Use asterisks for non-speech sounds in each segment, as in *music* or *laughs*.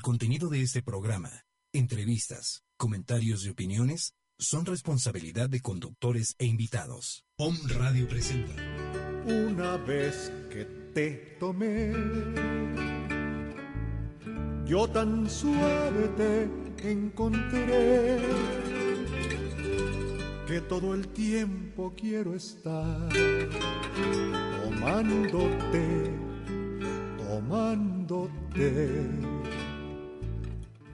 El contenido de este programa, entrevistas, comentarios y opiniones son responsabilidad de conductores e invitados. POM Radio presenta. Una vez que te tomé, yo tan suave te encontré que todo el tiempo quiero estar tomándote, tomándote.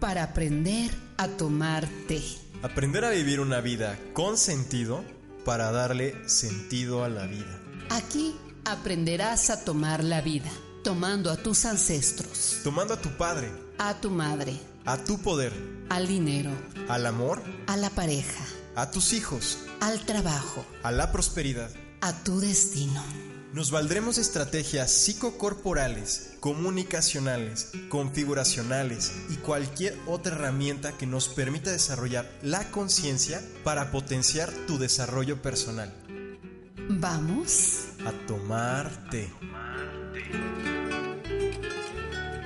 Para aprender a tomar té. Aprender a vivir una vida con sentido para darle sentido a la vida. Aquí aprenderás a tomar la vida, tomando a tus ancestros, Tomando a tu padre, a tu madre, a tu poder, al dinero, al amor, a la pareja, a tus hijos, al trabajo, a la prosperidad. a tu destino. Nos valdremos estrategias psicocorporales, comunicacionales, configuracionales y cualquier otra herramienta que nos permita desarrollar la conciencia para potenciar tu desarrollo personal. Vamos. A tomarte.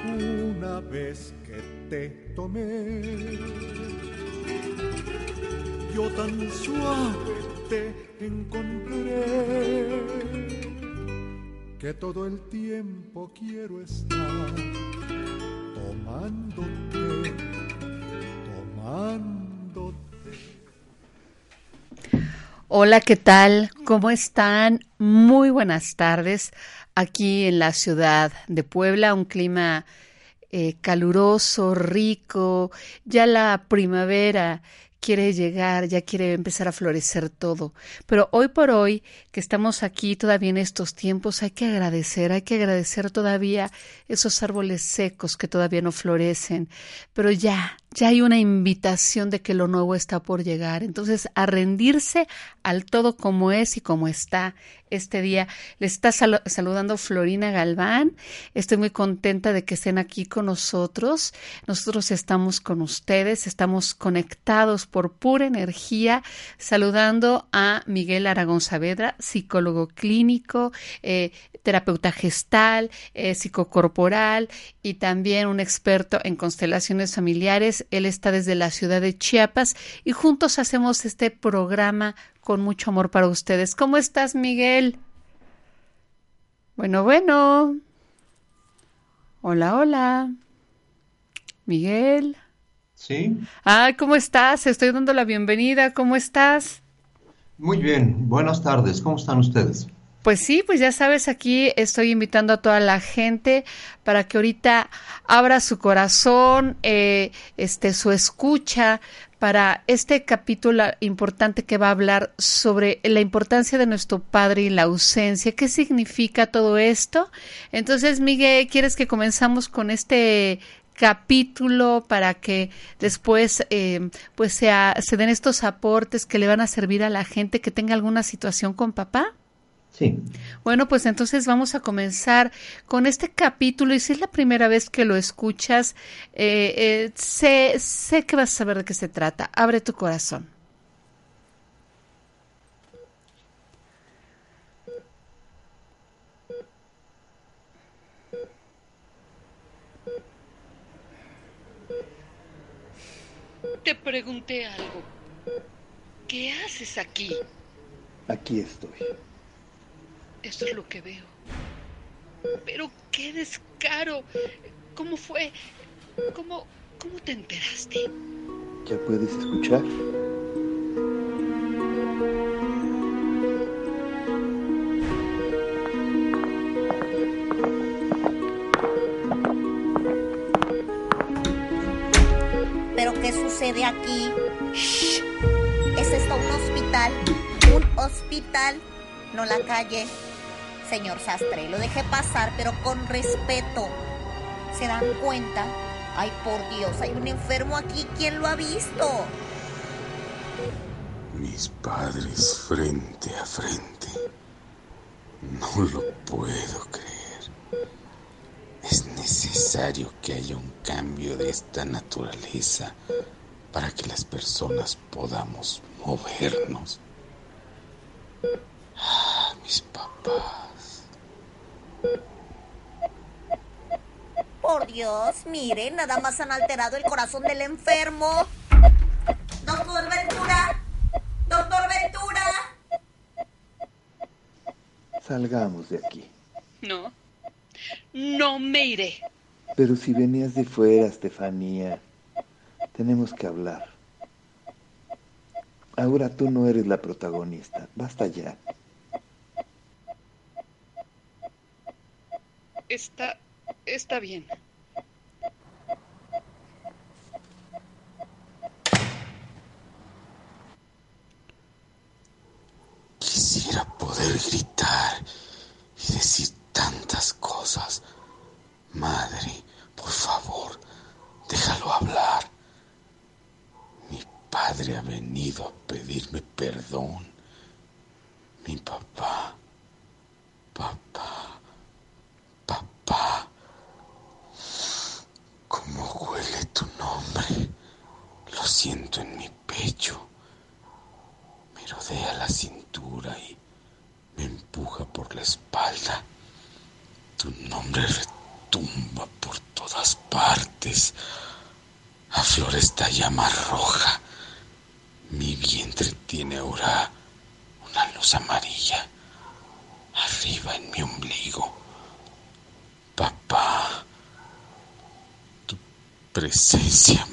Una vez que te tomé, yo tan suave te encontré que todo el tiempo quiero estar tomándote, tomándote. Hola, ¿qué tal? ¿Cómo están? Muy buenas tardes. Aquí en la ciudad de Puebla, un clima eh, caluroso, rico, ya la primavera quiere llegar, ya quiere empezar a florecer todo. Pero hoy por hoy, que estamos aquí todavía en estos tiempos, hay que agradecer, hay que agradecer todavía esos árboles secos que todavía no florecen. Pero ya, ya hay una invitación de que lo nuevo está por llegar. Entonces, a rendirse al todo como es y como está este día. Le está sal saludando Florina Galván. Estoy muy contenta de que estén aquí con nosotros. Nosotros estamos con ustedes, estamos conectados por pura energía. Saludando a Miguel Aragón Saavedra, psicólogo clínico, eh, terapeuta gestal, eh, psicocorporal y también un experto en constelaciones familiares. Él está desde la ciudad de Chiapas y juntos hacemos este programa con mucho amor para ustedes. ¿Cómo estás, Miguel? Bueno, bueno. Hola, hola. Miguel. Sí, Ah, ¿cómo estás? Estoy dando la bienvenida. ¿Cómo estás? muy bien. Buenas tardes. ¿Cómo están ustedes? Pues sí, pues ya sabes, aquí estoy invitando a toda la gente para que ahorita abra su corazón, eh, este, su escucha para este capítulo importante que va a hablar sobre la importancia de nuestro padre y la ausencia. ¿Qué significa todo esto? Entonces, Miguel, ¿quieres que comenzamos con este capítulo para que después eh, pues se den estos aportes que le van a servir a la gente que tenga alguna situación con papá? Sí. Bueno, pues entonces vamos a comenzar con este capítulo y si es la primera vez que lo escuchas, eh, eh, sé, sé que vas a saber de qué se trata. Abre tu corazón. Te pregunté algo. ¿Qué haces aquí? Aquí estoy. Eso es lo que veo. Pero qué descaro. ¿Cómo fue? ¿Cómo, cómo te enteraste? ¿Ya puedes escuchar? ¿Pero qué sucede aquí? Shh. ¿Es esto un hospital? ¿Un hospital? No la calle. Señor Sastre, lo dejé pasar, pero con respeto. ¿Se dan cuenta? Ay, por Dios, hay un enfermo aquí. ¿Quién lo ha visto? Mis padres frente a frente. No lo puedo creer. Es necesario que haya un cambio de esta naturaleza para que las personas podamos movernos. Ah, mis papás. Por Dios, mire, nada más han alterado el corazón del enfermo. Doctor Ventura. Doctor Ventura. Salgamos de aquí. No. No me iré. Pero si venías de fuera, Estefanía, tenemos que hablar. Ahora tú no eres la protagonista. Basta ya. Está. Está bien. Quisiera poder gritar y decir tantas cosas. Madre, por favor, déjalo hablar. Mi padre ha venido a pedirme perdón. Mi papá, papá. ¿Cómo huele tu nombre? Lo siento en mi pecho. Me rodea la cintura y me empuja por la espalda. Tu nombre retumba por todas partes. Aflora llama roja. Mi vientre tiene ahora una luz amarilla. Arriba en mi ombligo. Papá, tu presencia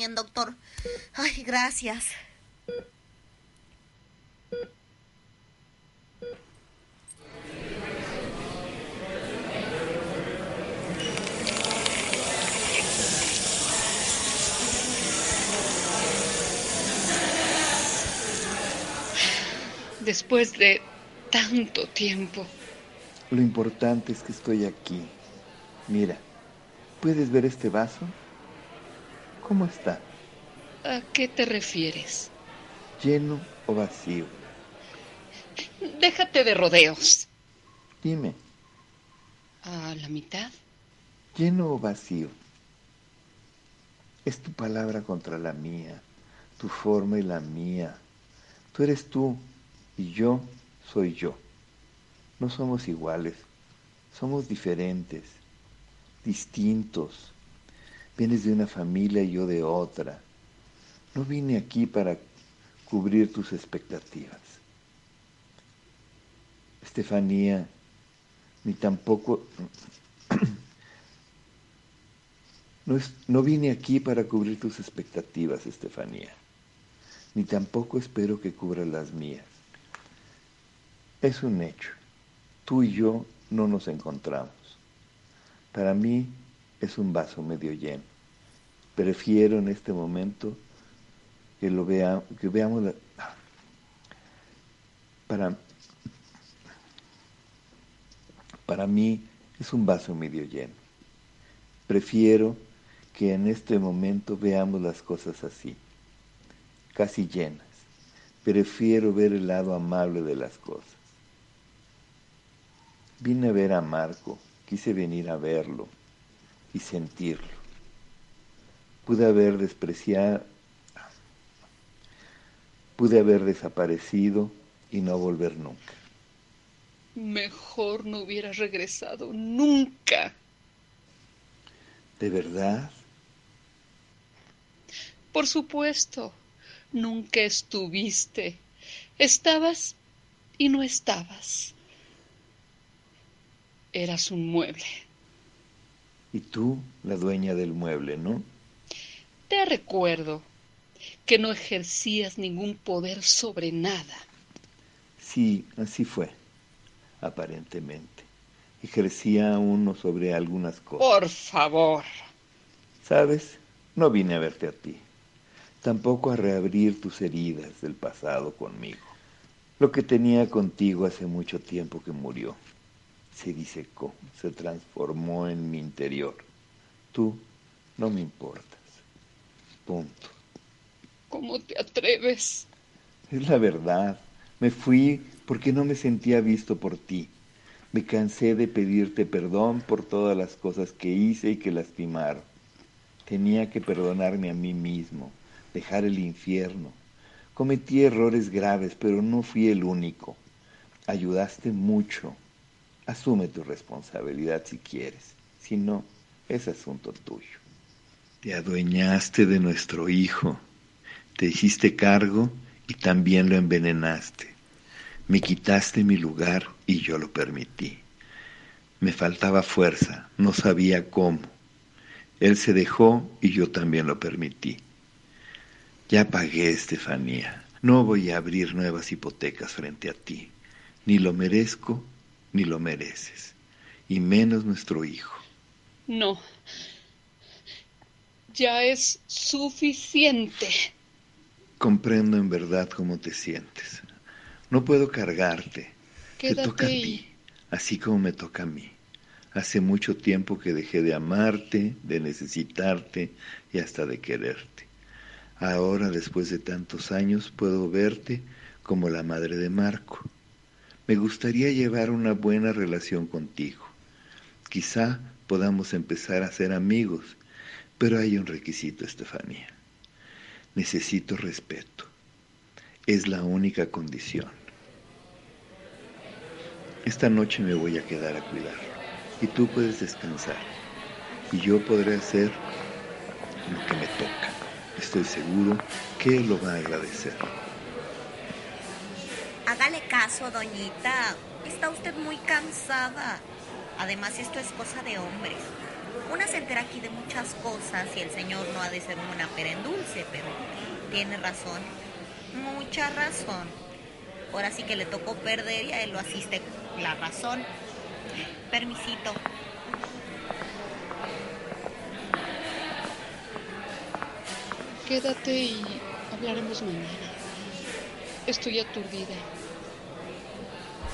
bien, doctor. Ay, gracias. Después de tanto tiempo. Lo importante es que estoy aquí. Mira, ¿puedes ver este vaso? ¿Cómo está? ¿A qué te refieres? ¿Lleno o vacío? Déjate de rodeos. Dime, ¿A la mitad? ¿lleno o vacío? Es tu palabra contra la mía, tu forma y la mía. Tú eres tú y yo soy yo. No somos iguales, somos diferentes, distintos. Vienes de una familia y yo de otra. No vine aquí para cubrir tus expectativas. Estefanía, ni tampoco... *clears throat* No, es- no vine aquí para cubrir tus expectativas, Estefanía. Ni tampoco espero que cubras las mías. Es un hecho. Tú y yo no nos encontramos. Para mí es un vaso medio lleno. Prefiero en este momento que lo vea, que veamos la- Para, para mí es un vaso medio lleno. Prefiero que en este momento veamos las cosas así, casi llenas. Prefiero ver el lado amable de las cosas. Vine a ver a Marco, quise venir a verlo y sentirlo. Pude haber despreciado, pude haber desaparecido y no volver nunca. Mejor no hubieras regresado nunca. ¿De verdad? Por supuesto, nunca estuviste. Estabas y no estabas. Eras un mueble. Y tú, la dueña del mueble, ¿no? Te recuerdo que no ejercías ningún poder sobre nada. Sí, así fue, aparentemente. Ejercía uno sobre algunas cosas. Por favor. ¿Sabes? No vine a verte a ti. Tampoco a reabrir tus heridas del pasado conmigo. Lo que tenía contigo hace mucho tiempo que murió. Se disecó, se transformó en mi interior. Tú no me importas. Punto. ¿Cómo te atreves? Es la verdad. Me fui porque no me sentía visto por ti. Me cansé de pedirte perdón por todas las cosas que hice y que lastimaron. Tenía que perdonarme a mí mismo, dejar el infierno. Cometí errores graves, pero no fui el único. Ayudaste mucho. Asume tu responsabilidad si quieres. Si no, es asunto tuyo. Te adueñaste de nuestro hijo. Te hiciste cargo y también lo envenenaste. Me quitaste mi lugar y yo lo permití. Me faltaba fuerza, no sabía cómo. Él se dejó y yo también lo permití. Ya pagué, Estefanía. No voy a abrir nuevas hipotecas frente a ti. Ni lo merezco, ni lo mereces. Y menos nuestro hijo. No. Ya es suficiente. Comprendo en verdad cómo te sientes. No puedo cargarte. Quédate te toca a ti, así como me toca a mí. Hace mucho tiempo que dejé de amarte, de necesitarte y hasta de quererte. Ahora, después de tantos años, puedo verte como la madre de Marco. Me gustaría llevar una buena relación contigo. Quizá podamos empezar a ser amigos, pero hay un requisito, Estefanía. Necesito respeto. Es la única condición. Esta noche me voy a quedar a cuidarlo y tú puedes descansar y yo podré hacer lo que me toca. Estoy seguro que él lo va a agradecer. Caso, doñita. Está usted muy cansada. Además, esto es cosa de hombres. Una se entera aquí de muchas cosas y el señor no ha de ser una pera en dulce, pero tiene razón. Mucha razón. Ahora sí que le tocó perder y a él lo asiste la razón. Permisito. Quédate y hablaremos mañana. Estoy aturdida.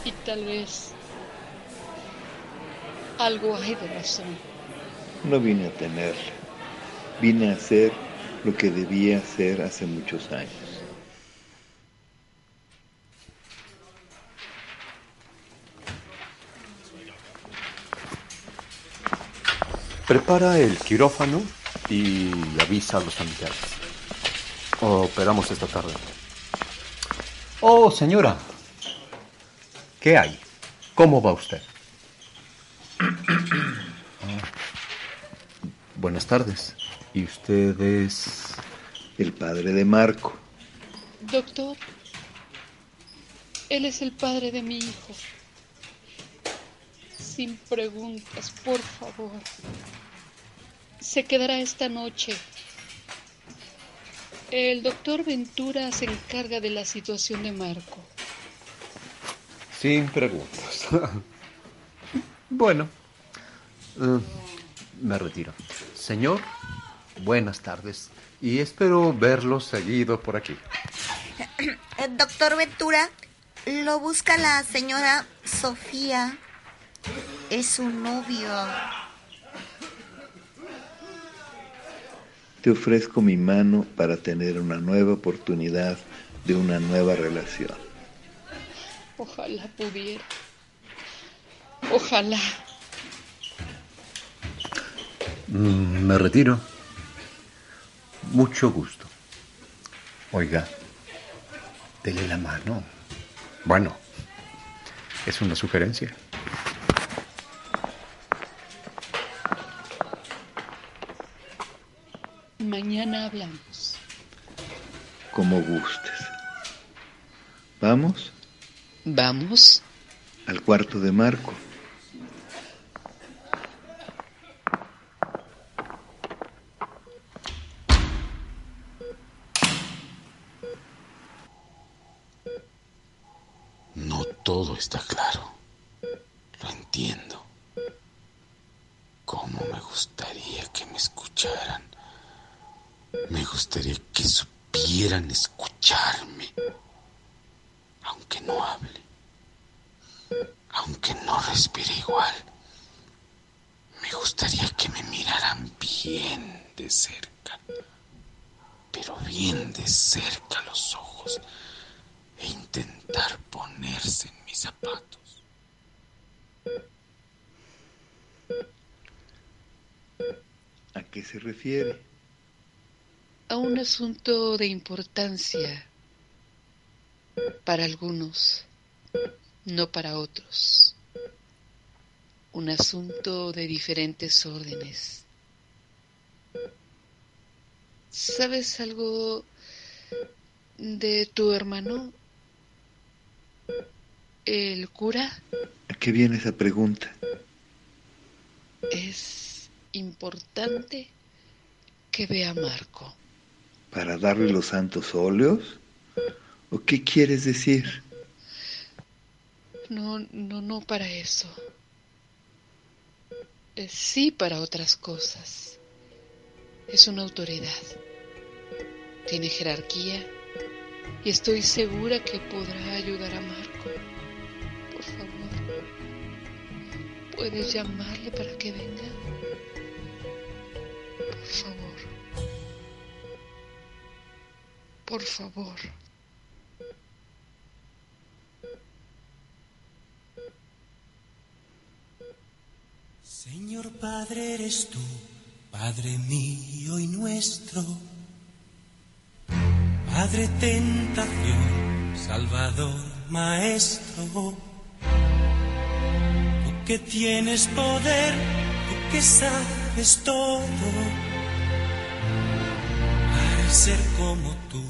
Y tal vez algo hay de razón. No vine a tenerla. Vine a hacer lo que debía hacer hace muchos años. Prepara el quirófano y avisa a los familiares. Operamos esta tarde. Oh, señora. ¿Qué hay? ¿Cómo va usted? Ah, *clears throat* Buenas tardes. ¿Y usted es...? El padre de Marco. Doctor, él es el padre de mi hijo. Sin preguntas, por favor. Se quedará esta noche. El doctor Ventura se encarga de la situación de Marco. Sin preguntas. *laughs* bueno, eh, me retiro. Señor, buenas tardes. Y espero verlo seguido por aquí. Eh, Doctor Ventura, Lo busca la señora Sofía. Es su novio. Te ofrezco mi mano para tener una nueva oportunidad de una nueva relación. Ojalá pudiera. Ojalá. Mm, me retiro. Mucho gusto. Oiga, dele la mano. Bueno, es una sugerencia. Mañana hablamos. Como gustes. ¿Vamos? Vamos. Al cuarto de Marco. No todo está claro. Lo entiendo. Cómo me gustaría que me escucharan. Me gustaría que supieran escucharme. Aunque no hable. Aunque no respire igual. Me gustaría que me miraran bien de cerca. Pero bien de cerca los ojos. E intentar ponerse en mis zapatos. ¿A qué se refiere? A un asunto de importancia para algunos, no para otros. Un asunto de diferentes órdenes. ¿Sabes algo de tu hermano? ¿El cura? ¿A qué viene esa pregunta? Es importante que vea a Marco. ¿Para darle los santos óleos? ¿O qué quieres decir? No, no, no para eso. Eh, Sí para otras cosas. Es una autoridad. Tiene jerarquía y estoy segura que podrá ayudar a Marco. Por favor, ¿puedes llamarle para que venga? Por favor. Por favor. Señor Padre eres tú, Padre mío y nuestro. Padre tentación, Salvador, Maestro. Tú que tienes poder, tú que sabes todo. Para ser como tú,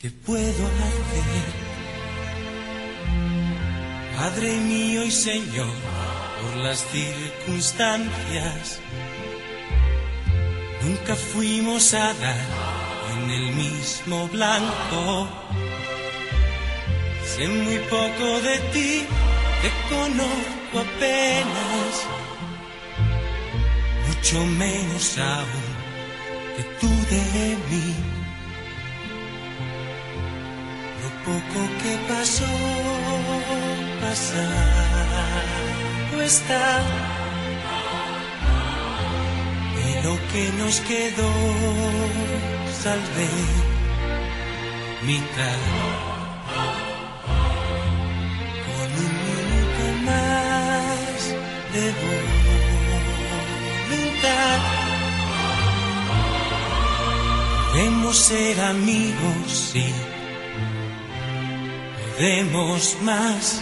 ¿qué puedo hacer? Padre mío y Señor, por las circunstancias. Nunca fuimos a dar en el mismo blanco. Sé muy poco de ti, te conozco apenas. Mucho menos aún que tú de mí. Lo poco que pasó, pasado está. Pero que nos quedó, salvé mitad. Con un minuto más de voluntad. Podemos ser amigos, sí. Podemos más.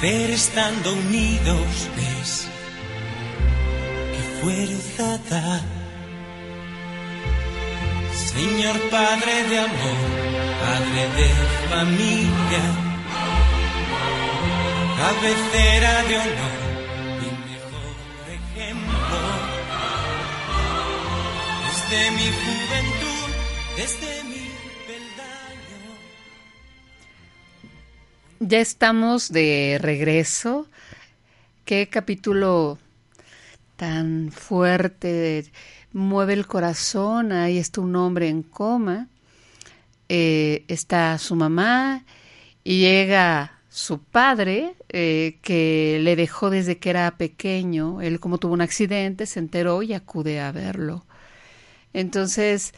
Crecer estando unidos, ves. Qué fuerza da. Señor Padre de amor, Padre de familia, cabecera de honor, mi mejor ejemplo. Desde mi juventud, desde Ya estamos de regreso. Qué capítulo tan fuerte, mueve el corazón. Ahí está un hombre en coma. eh, está su mamá y llega su padre, eh, que le dejó desde que era pequeño. Él como tuvo un accidente, se enteró y acude a verlo. Entonces,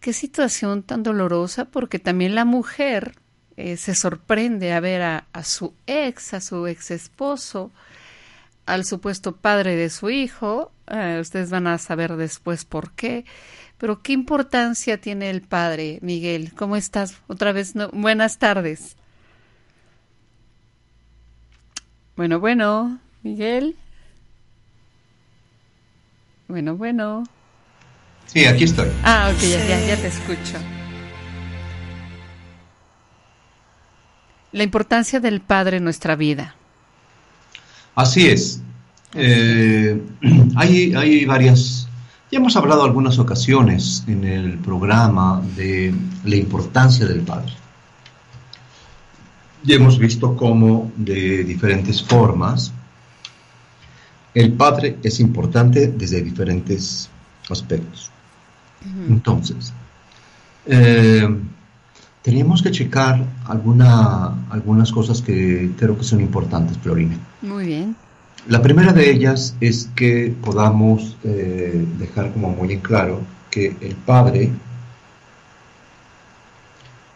qué situación tan dolorosa, porque también la mujer eh, se sorprende a ver a, su ex, a su ex esposo, al supuesto padre de su hijo. Eh, ustedes van a saber después por qué. Pero qué importancia tiene el padre, Miguel. ¿Cómo estás? Otra vez, buenas tardes. Bueno, bueno, Miguel. Bueno, bueno. Sí, aquí estoy. Ah, ok, ya, ya te escucho. La importancia del Padre en nuestra vida. Así es. Eh, *clears throat* hay, hay varias, ya hemos hablado algunas ocasiones en el programa de la importancia del Padre. Ya hemos visto cómo de diferentes formas el Padre es importante desde diferentes aspectos. Entonces, eh, Teníamos que checar alguna, algunas cosas que creo que son importantes, Florina. Muy bien. La primera de ellas es que podamos eh, dejar como muy en claro que el Padre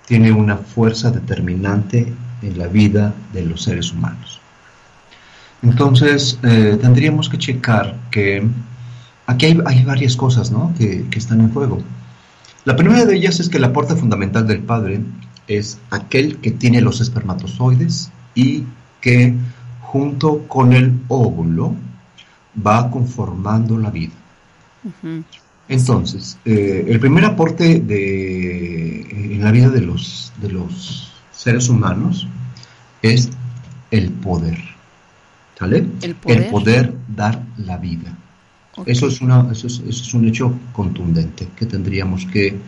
tiene una fuerza determinante en la vida de los seres humanos. Entonces, eh, tendríamos que checar que aquí hay, varias cosas ¿no? que, que están en juego. La primera de ellas es que el aporte fundamental del padre es aquel que tiene los espermatozoides y que junto con el óvulo va conformando la vida. Entonces, eh, el primer aporte de, en la vida de los, de los seres humanos es el poder. ¿Sale? El poder dar la vida. Eso, es una, eso, es, un hecho contundente que tendríamos que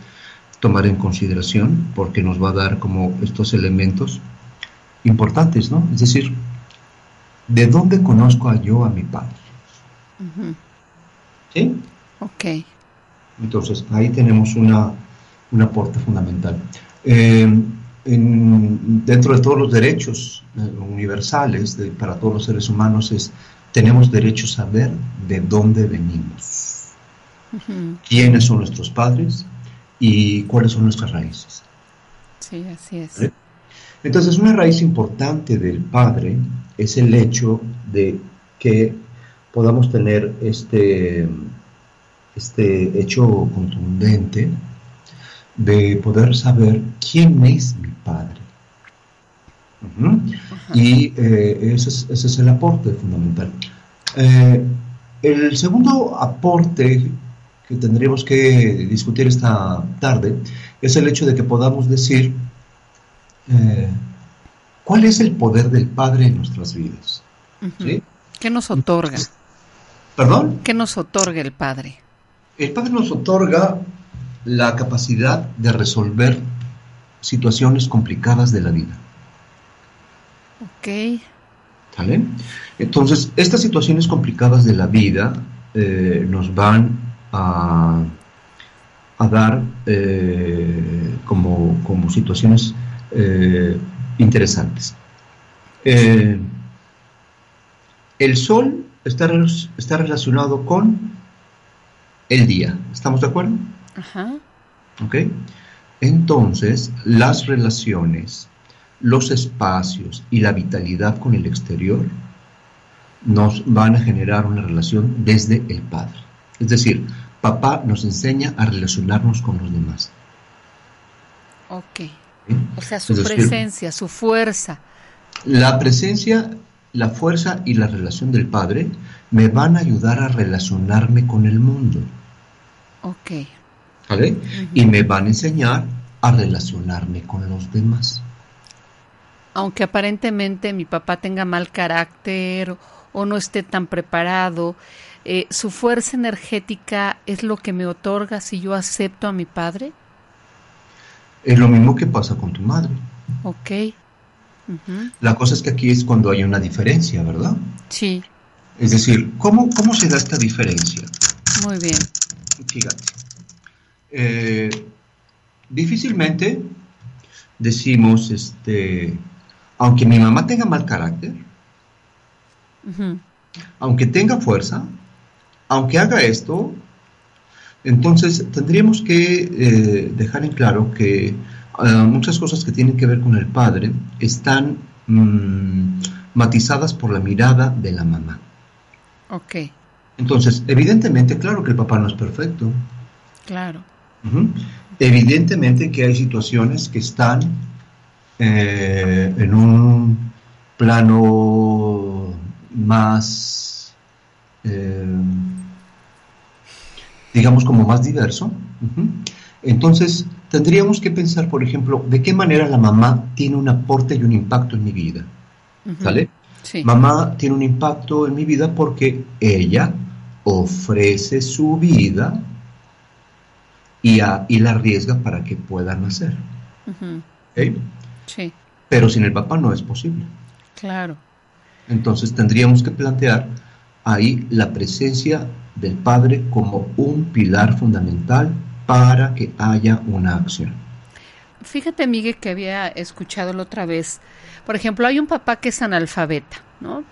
tomar en consideración porque nos va a dar como estos elementos importantes, ¿no? Es decir, ¿de dónde conozco a yo a mi padre? ¿Sí? Ok. Entonces, ahí tenemos una, un aporte fundamental. Eh, dentro de todos los derechos eh, universales para todos los seres humanos es tenemos derecho a saber de dónde venimos, quiénes son nuestros padres y cuáles son nuestras raíces. Sí, así es. Entonces, una raíz importante del padre es el hecho de que podamos tener este, este hecho contundente de poder saber quién es mi padre. Y eh, ese, es, el aporte fundamental. Eh, el segundo aporte que tendríamos que discutir esta tarde es el hecho de que podamos decir eh, cuál es el poder del Padre en nuestras vidas. ¿Qué nos otorga? ¿Perdón? ¿Qué nos otorga el Padre? El Padre nos otorga la capacidad de resolver situaciones complicadas de la vida. Ok. ¿Vale? Entonces, estas situaciones complicadas de la vida eh, nos van a, a dar eh, como, como, situaciones eh, interesantes. el sol está, está relacionado con el día. ¿Estamos de acuerdo? Ajá. ¿Ok? Entonces, las relaciones los espacios y la vitalidad con el exterior nos van a generar una relación desde el padre. Es decir, papá nos enseña a relacionarnos con los demás. Ok. O sea, su presencia, su fuerza. La presencia, la fuerza y la relación del padre me van a ayudar a relacionarme con el mundo. Ok. ¿Vale? Y me van a enseñar a relacionarme con los demás aunque aparentemente mi papá tenga mal carácter o no esté tan preparado, eh, su fuerza energética es lo que me otorga si yo acepto a mi padre? Es lo mismo que pasa con tu madre. Ok. La cosa es que aquí es cuando hay una diferencia, ¿verdad? Sí. Es decir, ¿cómo, cómo se da esta diferencia? Muy bien. Fíjate. Eh, difícilmente decimos, este, aunque mi mamá tenga mal carácter, aunque tenga fuerza, aunque haga esto, entonces tendríamos que eh, dejar en claro que eh, muchas cosas que tienen que ver con el padre están mm, matizadas por la mirada de la mamá. Ok. Entonces, evidentemente, claro que el papá no es perfecto. Claro. Evidentemente que hay situaciones que están eh, en un plano más, eh, digamos, como más diverso. Entonces, tendríamos que pensar, por ejemplo, de qué manera la mamá tiene un aporte y un impacto en mi vida. ¿Sale? Mamá tiene un impacto en mi vida porque ella ofrece su vida y, la arriesga para que pueda nacer. Sí. Pero sin el papá no es posible. Claro. Entonces tendríamos que plantear ahí la presencia del padre como un pilar fundamental para que haya una acción. Fíjate, Miguel, que había escuchado la otra vez. Por ejemplo, hay un papá que es analfabeta, ¿no?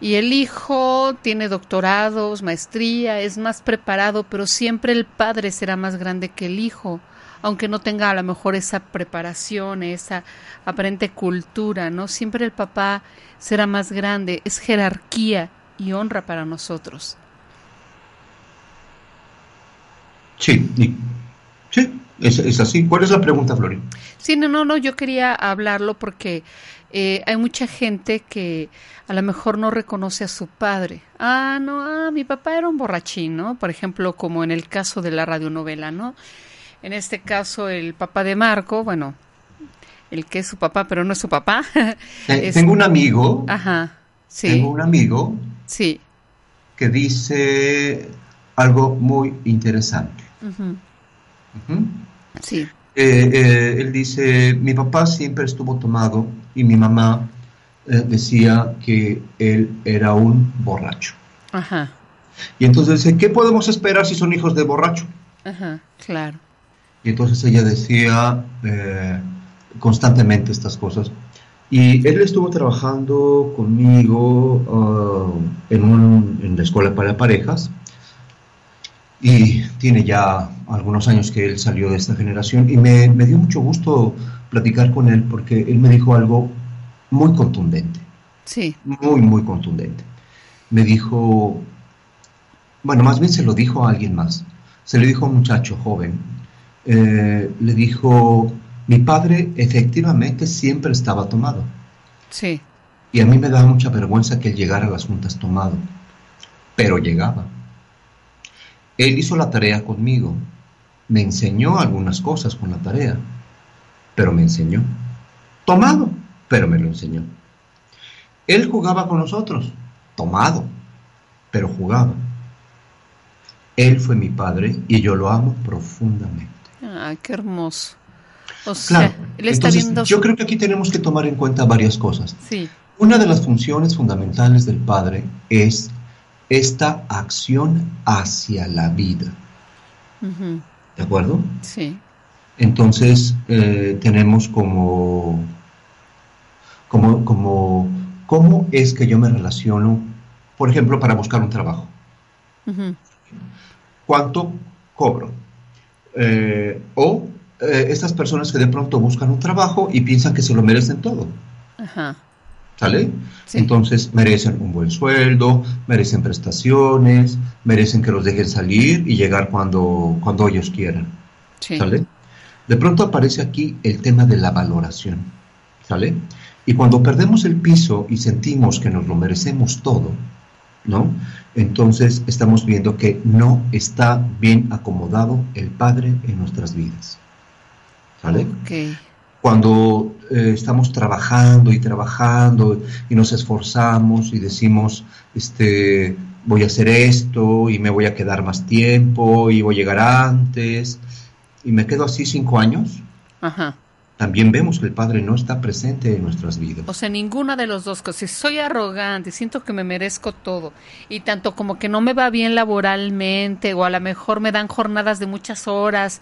Y el hijo tiene doctorados, maestría, es más preparado, pero siempre el padre será más grande que el hijo aunque no tenga a lo mejor esa preparación, esa aparente cultura, ¿no? Siempre el papá será más grande, es jerarquía y honra para nosotros. Sí, sí, es, así. ¿Cuál es la pregunta, Flori? Sí, no, no, no, yo quería hablarlo porque eh, hay mucha gente que a lo mejor no reconoce a su padre. Ah, no, ah, mi papá era un borrachín, ¿no? Por ejemplo, como en el caso de la radionovela, ¿no? En este caso el papá de Marco, bueno, el que es su papá, pero no es su papá. *laughs* Eh, tengo un amigo. Ajá, sí. Tengo un amigo. Sí. Que dice algo muy interesante. Sí. Eh, eh, él dice, mi papá siempre estuvo tomado y mi mamá decía que él era un borracho. Ajá. Y entonces dice, ¿qué podemos esperar si son hijos de borracho? Ajá, claro. Y entonces ella decía eh, constantemente estas cosas. Y él estuvo trabajando conmigo uh, en, en la escuela para parejas. Y tiene ya algunos años que él salió de esta generación. Y me, me dio mucho gusto platicar con él porque él me dijo algo muy contundente. Sí. Muy, muy contundente. Me dijo, bueno, más bien se lo dijo a alguien más. Se le dijo a un muchacho joven eh, le dijo, mi padre efectivamente siempre estaba tomado. Sí. Y a mí me daba mucha vergüenza que él llegara a las juntas tomado, pero llegaba. Él hizo la tarea conmigo, me enseñó algunas cosas con la tarea, pero me enseñó. Tomado, pero me lo enseñó. Él jugaba con nosotros, tomado, pero jugaba. Él fue mi padre y yo lo amo profundamente. Ah, qué hermoso. claro. Yo creo que aquí tenemos que tomar en cuenta varias cosas. Sí. Una de las funciones fundamentales del padre es esta acción hacia la vida. ¿De acuerdo? Sí. Entonces eh, tenemos como, como, como, ¿cómo es que yo me relaciono, por ejemplo, para buscar un trabajo? ¿Cuánto cobro? Eh, o eh, estas personas que de pronto buscan un trabajo y piensan que se lo merecen todo. Ajá. ¿Sale? Entonces merecen un buen sueldo, merecen prestaciones, merecen que los dejen salir y llegar cuando, cuando ellos quieran. ¿Sale? De pronto aparece aquí el tema de la valoración. ¿Sale? Y cuando perdemos el piso y sentimos que nos lo merecemos todo, ¿no? Entonces estamos viendo que no está bien acomodado el Padre en nuestras vidas. ¿Vale? Cuando eh, estamos trabajando y trabajando y nos esforzamos y decimos, este, voy a hacer esto y me voy a quedar más tiempo y voy a llegar antes y me quedo así cinco años, también vemos que el Padre no está presente en nuestras vidas. O sea, ninguna de los dos cosas. Si soy arrogante, siento que me merezco todo, y tanto como que no me va bien laboralmente, o a lo mejor me dan jornadas de muchas horas,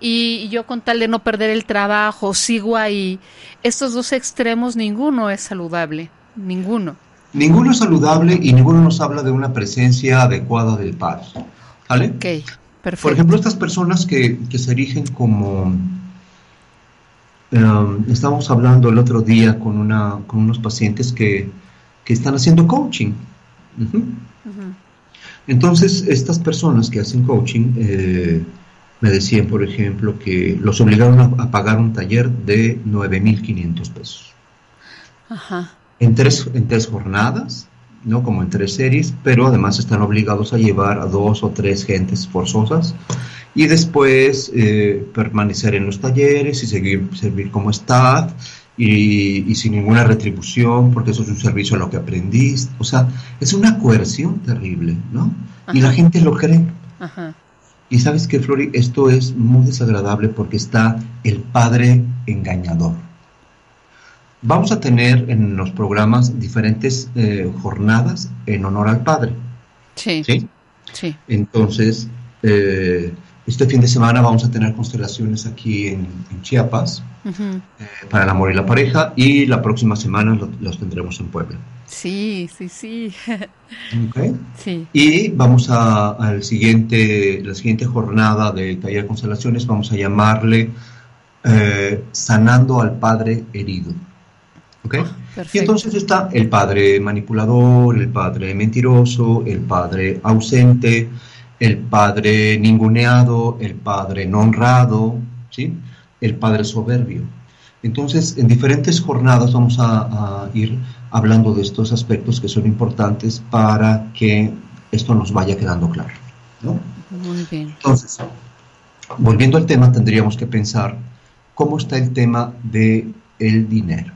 y yo con tal de no perder el trabajo, sigo ahí. Estos dos extremos, ninguno es saludable, ninguno. Ninguno es saludable y ninguno nos habla de una presencia adecuada del Padre. ¿Vale? Ok, perfecto. Por ejemplo, estas personas que, que se erigen como Um, estábamos hablando el otro día con, una, con unos pacientes que, que están haciendo coaching. Entonces, estas personas que hacen coaching eh, me decían, por ejemplo, que los obligaron a, pagar un taller de 9.500 pesos. En, tres, en tres jornadas, ¿no? como en tres series, pero además están obligados a llevar a dos o tres gentes forzosas y después eh, permanecer en los talleres y seguir servir como staff y, sin ninguna retribución porque eso es un servicio a lo que aprendiste. O sea, es una coerción terrible, ¿no? Y la gente lo cree. Y sabes que, Flori, esto es muy desagradable porque está el padre engañador. Vamos a tener en los programas diferentes eh, jornadas en honor al padre. Sí. Sí. sí. Entonces, eh, este fin de semana vamos a tener constelaciones aquí en, Chiapas eh, para el amor y la pareja y la próxima semana los tendremos en Puebla. Sí, sí, sí. *laughs* Okay. sí. Y vamos a, al siguiente, la siguiente jornada de taller de constelaciones, vamos a llamarle eh, Sanando al Padre Herido. ¿Okay? Ah, y entonces está el padre manipulador, el padre mentiroso, el padre ausente, el padre ninguneado, el padre no honrado, ¿sí? el padre soberbio. Entonces, en diferentes jornadas vamos a, ir hablando de estos aspectos que son importantes para que esto nos vaya quedando claro. Muy bien. Entonces, volviendo al tema, tendríamos que pensar cómo está el tema de el dinero.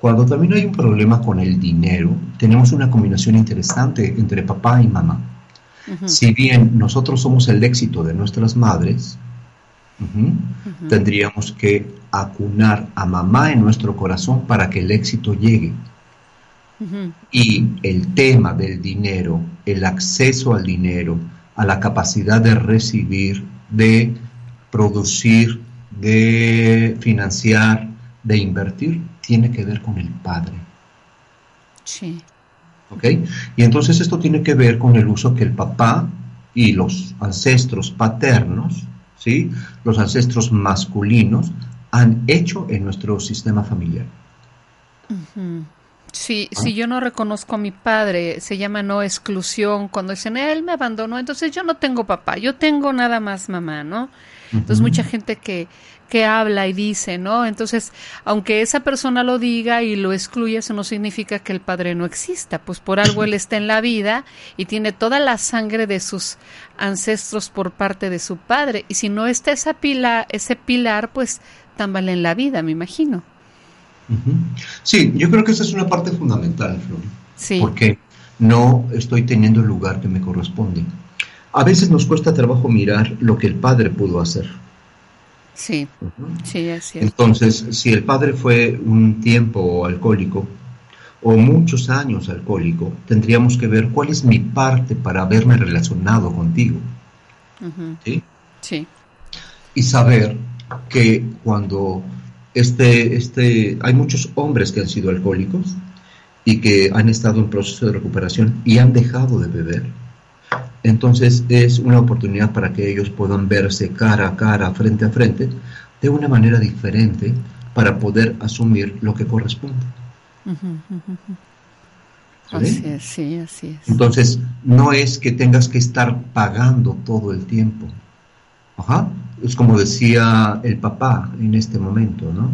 Cuando también hay un problema con el dinero, tenemos una combinación interesante entre papá y mamá. Si bien nosotros somos el éxito de nuestras madres, tendríamos que acunar a mamá en nuestro corazón para que el éxito llegue. Y el tema del dinero, el acceso al dinero, a la capacidad de recibir, de producir, de financiar, de invertir, tiene que ver con el Padre. Sí. ¿Ok? Y entonces esto tiene que ver con el uso que el papá y los ancestros paternos, ¿sí? Los ancestros masculinos han hecho en nuestro sistema familiar. Sí, si yo no reconozco a mi padre, se llama no exclusión, cuando dicen, él me abandonó, entonces yo no tengo papá, yo tengo nada más mamá, ¿no? Entonces mucha gente que, que habla y dice, ¿no? Entonces, aunque esa persona lo diga y lo excluya, eso no significa que el padre no exista, pues por algo él está en la vida y tiene toda la sangre de sus ancestros por parte de su padre. Y si no está esa pila, ese pilar, pues tambale en la vida, me imagino. Sí, yo creo que esa es una parte fundamental, Flor. Sí. Porque no estoy teniendo el lugar que me corresponde. A veces nos cuesta trabajo mirar lo que el padre pudo hacer. Sí, sí, es Entonces, si el padre fue un tiempo alcohólico o muchos años alcohólico, tendríamos que ver cuál es mi parte para haberme relacionado contigo. ¿Sí? Sí. Y saber que cuando este, este, hay muchos hombres que han sido alcohólicos y que han estado en proceso de recuperación y han dejado de beber entonces es una oportunidad para que ellos puedan verse cara a cara, frente a frente, de una manera diferente para poder asumir lo que corresponde. Así es, sí, así es. Entonces, no es que tengas que estar pagando todo el tiempo. Ajá. Es como decía el papá en este momento, ¿no?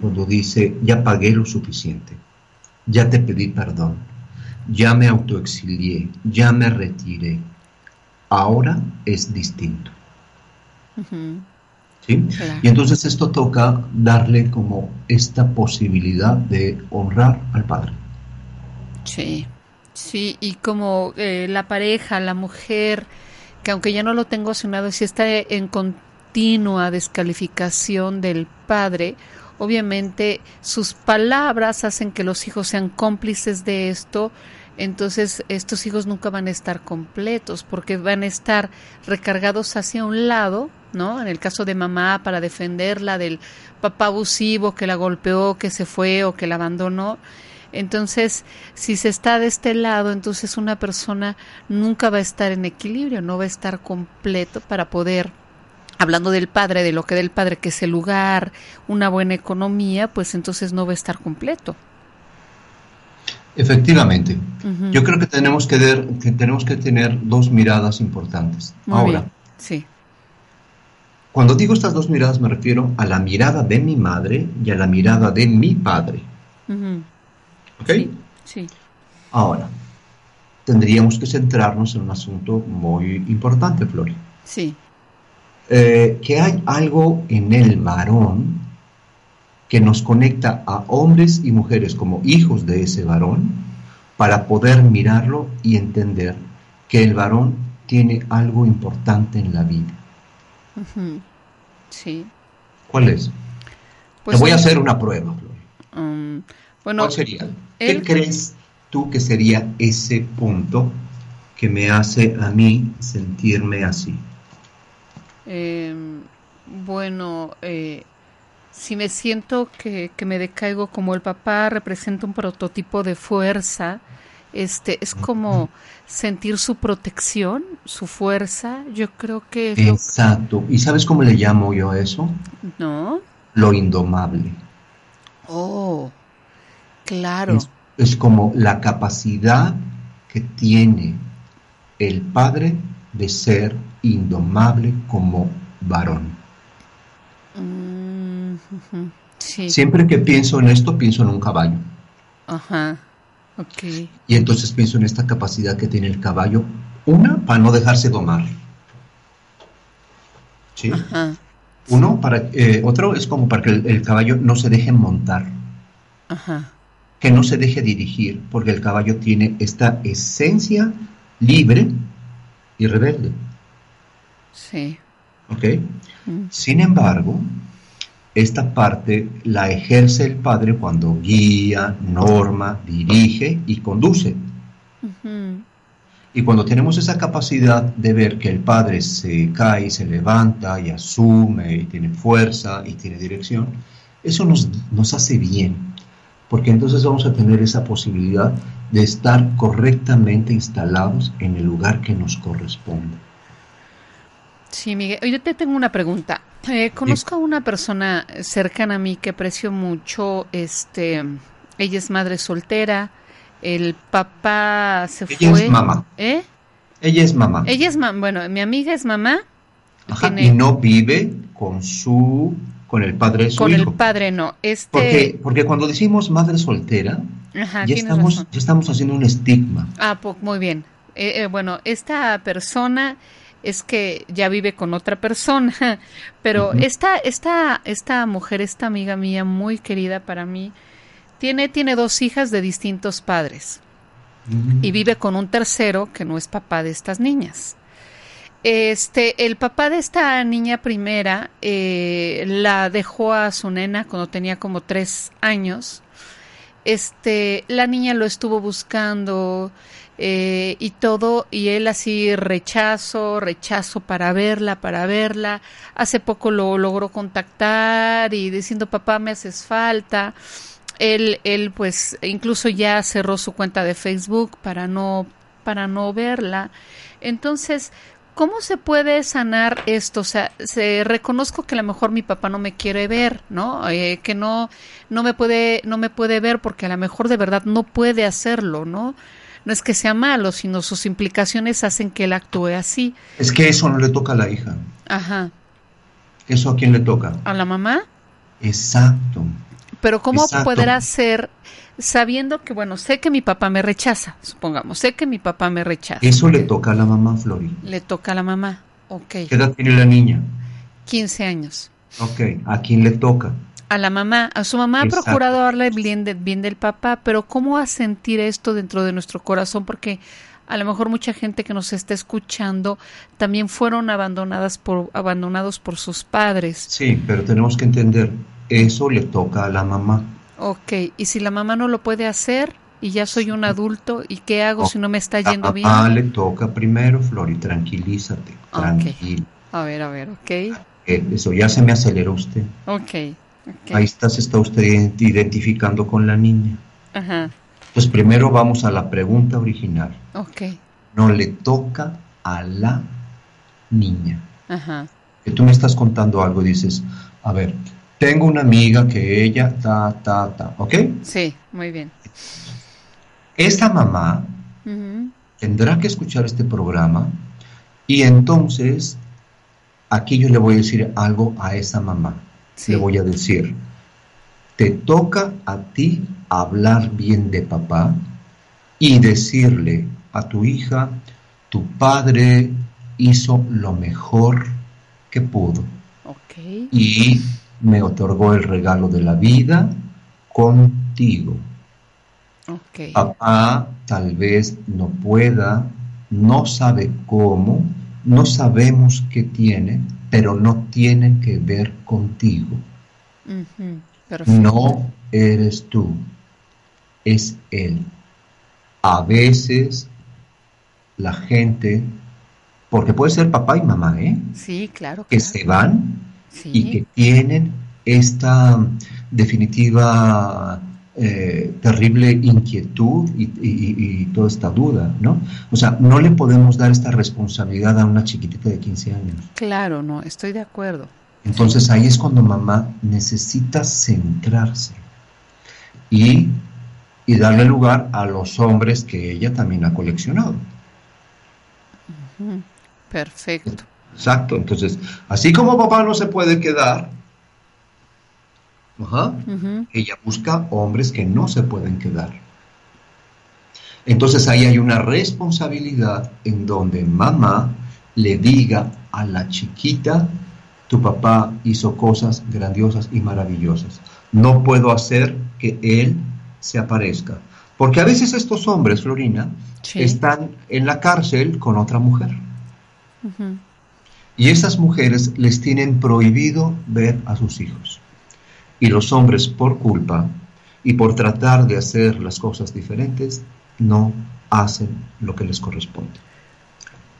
Cuando dice, ya pagué lo suficiente, ya te pedí perdón, ya me autoexilié, ya me retiré, ahora es distinto. ¿Sí? Y entonces esto toca darle como esta posibilidad de honrar al Padre. Sí, sí, y como eh, la pareja, la mujer, que aunque ya no lo tengo asignado, si está en continua descalificación del Padre, obviamente sus palabras hacen que los hijos sean cómplices de esto, entonces estos hijos nunca van a estar completos porque van a estar recargados hacia un lado, ¿no? En el caso de mamá para defenderla del papá abusivo que la golpeó, que se fue o que la abandonó. Entonces, si se está de este lado, entonces una persona nunca va a estar en equilibrio, no va a estar completo para poder hablando del padre, de lo que del padre, que es el lugar, una buena economía, pues entonces no va a estar completo. Efectivamente. Yo creo que tenemos que, que, tenemos que tener dos miradas importantes. Ahora, sí. Cuando digo estas dos miradas me refiero a la mirada de mi madre y a la mirada de mi padre. ¿Ok? Sí. Ahora, tendríamos que centrarnos en un asunto muy importante, Flori. Sí. Eh, que hay algo en el varón que nos conecta a hombres y mujeres como hijos de ese varón para poder mirarlo y entender que el varón tiene algo importante en la vida. Sí. ¿Cuál es? Pues Te voy a hacer una prueba, um, bueno, ¿Cuál sería? ¿Qué crees tú que sería ese punto que me hace a mí sentirme así? Eh, bueno, eh, si me siento que, me decaigo como el papá representa un prototipo de fuerza, este es como sentir su protección, su fuerza, yo creo que Exacto. ¿Y sabes cómo le llamo yo a eso? No. Lo indomable. Oh, claro. es como la capacidad que tiene el padre de ser indomable como varón. Siempre que pienso en esto, pienso en un caballo. Ajá, ok. Y entonces pienso en esta capacidad que tiene el caballo, una, para no dejarse domar. ¿Sí? Ajá. Uno, para, eh, otro es como para que el, caballo no se deje montar. Ajá. Que no se deje dirigir, porque el caballo tiene esta esencia libre y rebelde. Sí. ¿Ok? Mm. Sin embargo, esta parte la ejerce el padre cuando guía, norma, dirige y conduce. Y cuando tenemos esa capacidad de ver que el padre se cae y se levanta y asume y tiene fuerza y tiene dirección, eso nos, nos hace bien, porque entonces vamos a tener esa posibilidad de estar correctamente instalados en el lugar que nos corresponde. Sí, Miguel. Yo te tengo una pregunta. Eh, conozco a una persona cercana a mí que aprecio mucho. Este, ella es madre soltera. El papá se fue. Ella es mamá. ¿Eh? Ella es mamá. Ella es mamá. Bueno, mi amiga es mamá. Ajá, y no vive con su con el padre de su con hijo. Con el padre no. Este... Porque, porque cuando decimos madre soltera, ya, estamos, ya estamos haciendo un estigma. Ah, pues, muy bien. Eh, eh, bueno, esta persona es que ya vive con otra persona, *laughs* pero esta, esta, esta mujer, esta amiga mía muy querida para mí, tiene, tiene dos hijas de distintos padres y vive con un tercero que no es papá de estas niñas. Este, el papá de esta niña primera eh, la dejó a su nena cuando tenía como tres años. Este, la niña lo estuvo buscando, eh, y todo, y él así rechazo, rechazo para verla, para verla. Hace poco lo logró contactar y diciendo, papá, me haces falta. Él, él pues incluso ya cerró su cuenta de Facebook para no, para no verla. Entonces, ¿cómo se puede sanar esto? O sea, se, reconozco que a lo mejor mi papá no me quiere ver, ¿no? Eh, que no, no me puede, no me puede ver porque a lo mejor de verdad no puede hacerlo, ¿no? no es que sea malo, sino sus implicaciones hacen que él actúe así. Es que eso no le toca a la hija. Ajá. ¿Eso a quién le toca? ¿A la mamá? Exacto. Pero ¿cómo podrá ser sabiendo que, bueno, sé que mi papá me rechaza, supongamos, sé que mi papá me rechaza? Eso le toca a la mamá, Flori. Le toca a la mamá, ok. ¿Qué edad tiene la niña? 15 años. Ok, ¿a quién le toca? a la mamá, a su mamá ha procurado darle bien, bien del papá, pero ¿cómo a sentir esto dentro de nuestro corazón? Porque a lo mejor mucha gente que nos está escuchando también fueron abandonadas por, abandonados por sus padres. Sí, pero tenemos que entender eso le toca a la mamá. Ok, y si la mamá no lo puede hacer y ya soy un adulto, ¿y qué hago si no me está yendo bien? A le toca primero, Flori, tranquilízate, tranquilo. A ver, a ver, ok. Eh, eso ya se me aceleró usted. Ok. Ahí está, se está usted identificando con la niña. Ajá. Pues primero vamos a la pregunta original. Ok. No le toca a la niña. Ajá. Que tú me estás contando algo y dices, a ver, tengo una amiga que ella, ta, ta, ta, ¿ok? Sí, muy bien. Esta mamá tendrá que escuchar este programa y entonces aquí yo le voy a decir algo a esa mamá. Le voy a decir, te toca a ti hablar bien de papá y decirle a tu hija, tu padre hizo lo mejor que pudo. Y me otorgó el regalo de la vida contigo. Papá tal vez no pueda, no sabe cómo, no sabemos qué tiene, pero no tiene que ver contigo. No eres tú, es Él. A veces la gente, porque puede ser papá y mamá, ¿eh? Sí, claro. Que se van y que tienen esta definitiva eh, terrible inquietud y, toda esta duda, ¿no? O sea, no le podemos dar esta responsabilidad a una chiquitita de 15 años. Claro, no, estoy de acuerdo. Entonces ahí es cuando mamá necesita centrarse y, y darle lugar a los hombres que ella también ha coleccionado. Perfecto. Exacto, entonces, así como papá no se puede quedar, ella busca hombres que no se pueden quedar. Entonces ahí hay una responsabilidad en donde mamá le diga a la chiquita, tu papá hizo cosas grandiosas y maravillosas. No puedo hacer que él se aparezca. Porque a veces estos hombres, Florina, están en la cárcel con otra mujer. Y esas mujeres les tienen prohibido ver a sus hijos y los hombres por culpa y por tratar de hacer las cosas diferentes no hacen lo que les corresponde.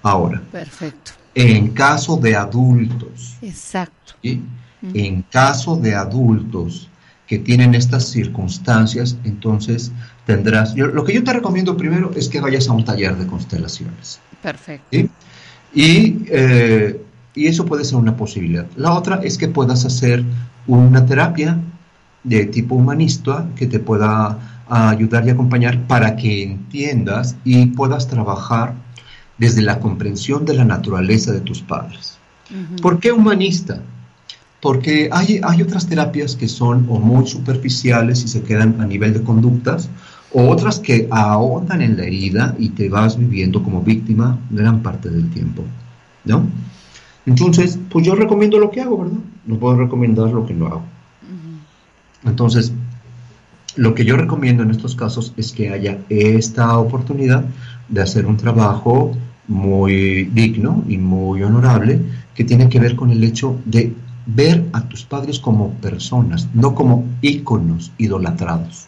Ahora, Perfecto. en caso de adultos, Exacto. en caso de adultos que tienen estas circunstancias, entonces tendrás, lo que yo te recomiendo primero es que vayas a un taller de constelaciones. Perfecto. Y, eh, y eso puede ser una posibilidad. La otra es que puedas hacer una terapia de tipo humanista que te pueda ayudar y acompañar para que entiendas y puedas trabajar desde la comprensión de la naturaleza de tus padres. ¿Por qué humanista? Porque hay, hay otras terapias que son o muy superficiales y se quedan a nivel de conductas, o otras que ahondan en la herida y te vas viviendo como víctima gran parte del tiempo. ¿No? Entonces, pues yo recomiendo lo que hago, ¿verdad? No puedo recomendar lo que no hago. Entonces, lo que yo recomiendo en estos casos es que haya esta oportunidad de hacer un trabajo muy digno y muy honorable que tiene que ver con el hecho de ver a tus padres como personas, no como íconos idolatrados.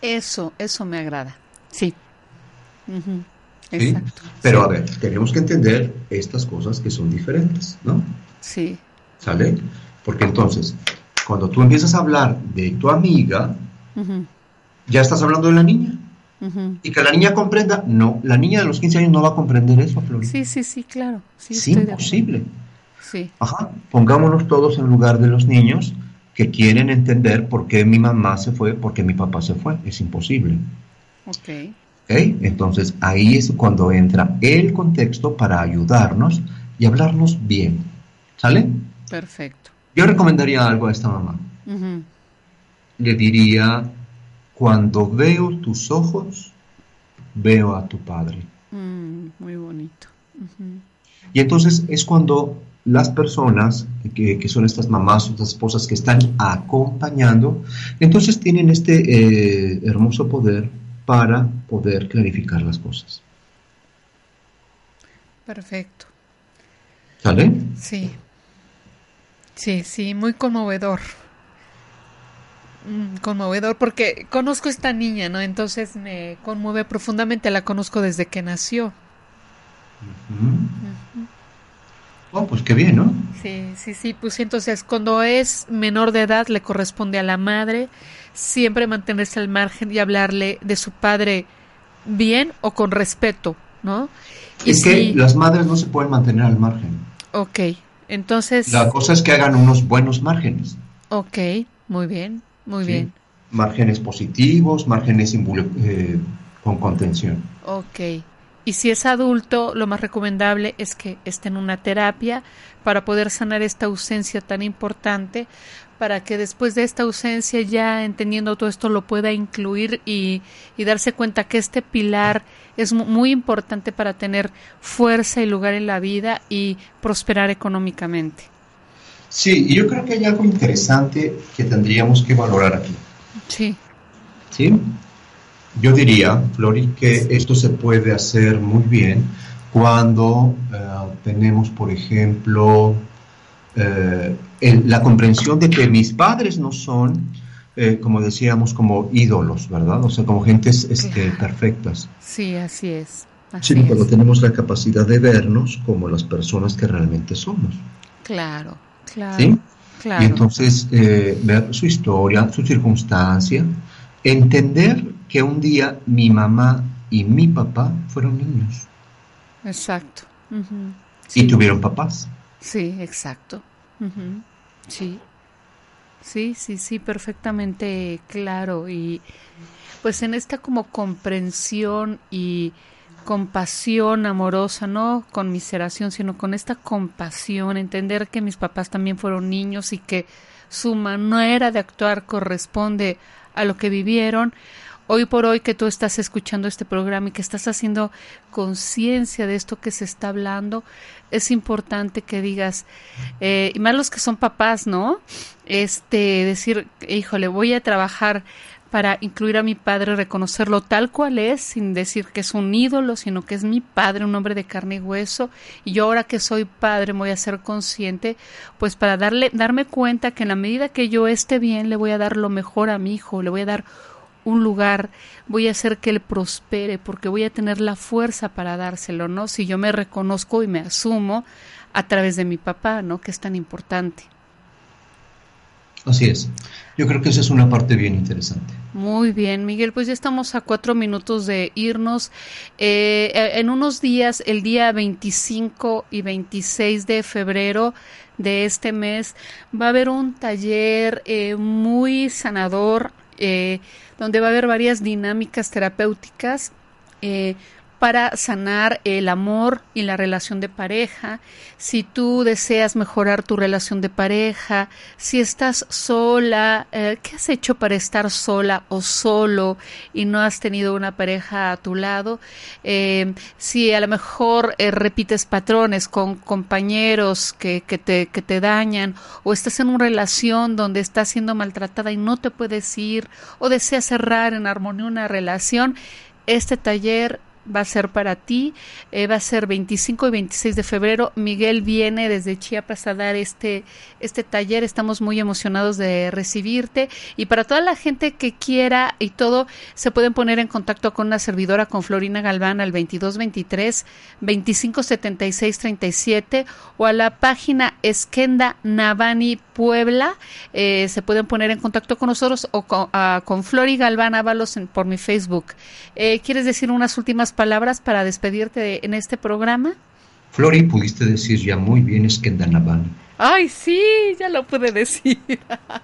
Eso, eso me agrada. Sí. Pero a ver, tenemos que entender estas cosas que son diferentes, ¿no? Sí. ¿Sale? Porque entonces, cuando tú empiezas a hablar de tu amiga, ya estás hablando de la niña. Y que la niña comprenda, no, la niña de los 15 años no va a comprender eso, Flor. Sí, sí, sí, claro. Sí, es imposible. Sí. Ajá, pongámonos todos en lugar de los niños que quieren entender por qué mi mamá se fue, por qué mi papá se fue. Es imposible. Ok. Entonces ahí es cuando entra el contexto para ayudarnos y hablarnos bien. ¿Sale? Perfecto. Yo recomendaría algo a esta mamá. Le diría, cuando veo tus ojos, veo a tu padre. Mm, muy bonito. Y entonces es cuando las personas que, son estas mamás, estas esposas que están acompañando, entonces tienen este eh, hermoso poder para poder clarificar las cosas. Perfecto. ¿Sale? Sí. Sí, sí, muy conmovedor. Mm, conmovedor porque conozco a esta niña, ¿no? Entonces me conmueve profundamente, la conozco desde que nació. Oh, pues qué bien, ¿no? Sí, sí, sí, pues entonces cuando es menor de edad le corresponde a la madre siempre mantenerse al margen y hablarle de su padre bien o con respeto, ¿no? es que las madres no se pueden mantener al margen. Ok, entonces... La cosa es que hagan unos buenos márgenes. Ok, muy bien. Muy bien. Márgenes positivos, márgenes eh, con contención. Ok. Y si es adulto, lo más recomendable es que esté en una terapia para poder sanar esta ausencia tan importante, para que después de esta ausencia, ya entendiendo todo esto, lo pueda incluir y, y darse cuenta que este pilar es muy importante para tener fuerza y lugar en la vida y prosperar económicamente. Sí, y yo creo que hay algo interesante que tendríamos que valorar aquí. Sí. ¿Sí? Yo diría, Flori, que esto se puede hacer muy bien cuando eh, tenemos, por ejemplo, eh, la comprensión de que mis padres no son, eh, como decíamos, como ídolos, ¿verdad? O sea, como gentes este, perfectas. Sí, así es. sino cuando tenemos la capacidad de vernos como las personas que realmente somos. Claro. ¿sí? Y entonces eh, ver su historia, su circunstancia, entender que un día mi mamá y mi papá fueron niños. Exacto. Y tuvieron papás. Sí, exacto. Sí. Sí, sí, sí, perfectamente claro. Y pues en esta como comprensión y compasión amorosa, no conmiseración, sino con esta compasión, entender que mis papás también fueron niños y que su manera de actuar corresponde a lo que vivieron. Hoy por hoy que tú estás escuchando este programa y que estás haciendo conciencia de esto que se está hablando, es importante que digas, eh, y más los que son papás, ¿no? Este, decir, híjole, voy a trabajar para incluir a mi padre, reconocerlo tal cual es, sin decir que es un ídolo, sino que es mi padre, un hombre de carne y hueso, y yo ahora que soy padre voy a ser consciente, pues para darle, darme cuenta que en la medida que yo esté bien, le voy a dar lo mejor a mi hijo, le voy a dar un lugar, voy a hacer que él prospere, porque voy a tener la fuerza para dárselo, ¿no? Si yo me reconozco y me asumo a través de mi papá, ¿no? Que es tan importante. Así es. Yo creo que esa es una parte bien interesante. Muy bien, Miguel, pues ya estamos a cuatro minutos de irnos. Eh, eh, en unos días, el día 25 y 26 de febrero de este mes, va a haber un taller eh, muy sanador, donde va a haber varias dinámicas terapéuticas para sanar el amor y la relación de pareja, si tú deseas mejorar tu relación de pareja, si estás sola, eh, ¿qué has hecho para estar sola o solo y no has tenido una pareja a tu lado? Eh, si a lo mejor eh, repites patrones con compañeros que, te, que te dañan o estás en una relación donde estás siendo maltratada y no te puedes ir o deseas cerrar en armonía una relación, este taller va a ser para ti. Eh, va a ser 25 y 26 de febrero. Miguel viene desde Chiapas a dar este, este taller. Estamos muy emocionados de recibirte. Y para toda la gente que quiera y todo, se pueden poner en contacto con una servidora, con Florina Galván, al 2223 2576 37 o a la página Esquenda Navani Puebla. Eh, se pueden poner en contacto con nosotros o con, uh, con Flori Galván Ábalos por mi Facebook. Eh, ¿Quieres decir unas últimas palabras para despedirte en este programa? Flori, pudiste decir ya muy bien Esquenda Navani. Ay, sí, ya lo pude decir.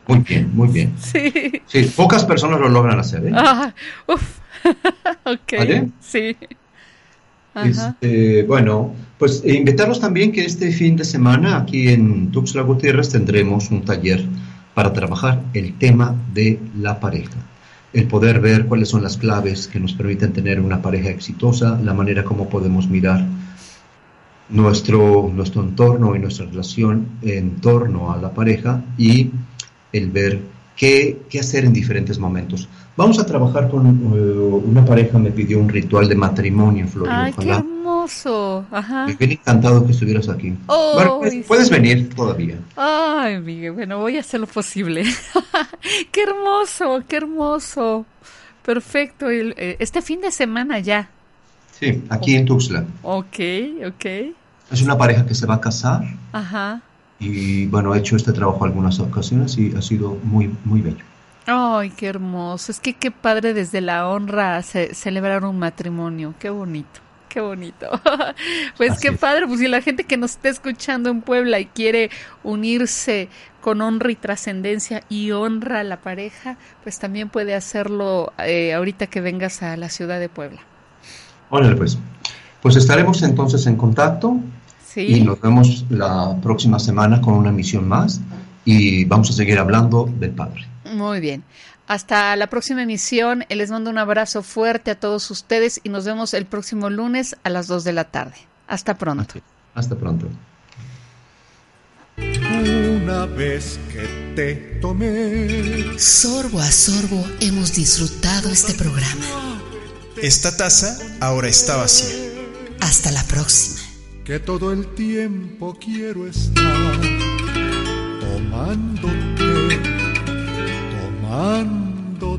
Muy bien, muy bien. Sí. Sí, pocas personas lo logran hacer, ¿eh? Ah, uf. *laughs* ok. ¿Vale? Sí. Este, bueno, pues e invitarlos también que este fin de semana aquí en Tuxtla Gutiérrez tendremos un taller para trabajar el tema de la pareja. El poder ver cuáles son las claves que nos permiten tener una pareja exitosa, la manera como podemos mirar nuestro, nuestro entorno y nuestra relación en torno a la pareja y el ver qué, qué hacer en diferentes momentos. Vamos a trabajar con uh, una pareja, me pidió un ritual de matrimonio, Florida. Hermoso. Ajá. Me hubiera encantado que estuvieras aquí. bueno, pues, puedes venir todavía. Ay, Miguel, bueno, voy a hacer lo posible. *laughs* qué hermoso, qué hermoso. Perfecto. Eh, este fin de semana ya. Sí, aquí en Tuxtla. Ok, ok. Es una pareja que se va a casar. Ajá. Y bueno, he hecho este trabajo algunas ocasiones y ha sido muy, muy bello. Ay, qué hermoso. Es que qué padre desde la honra celebrar un matrimonio. Qué bonito. Qué bonito. *laughs* pues qué padre. Pues si la gente que nos está escuchando en Puebla y quiere unirse con honra y trascendencia y honra a la pareja, pues también puede hacerlo eh, ahorita que vengas a la ciudad de Puebla. Órale, pues. Pues estaremos entonces en contacto. Sí. Y nos vemos la próxima semana con una emisión más y vamos a seguir hablando del Padre. Muy bien. Hasta la próxima emisión. Les mando un abrazo fuerte a todos ustedes y nos vemos el próximo lunes a las 2 de la tarde. Hasta pronto. Hasta pronto. Una vez que te tomé. Sorbo a sorbo hemos disfrutado este programa. Esta taza ahora está vacía. Hasta la próxima. Que todo el tiempo quiero estar tomándote tomándote.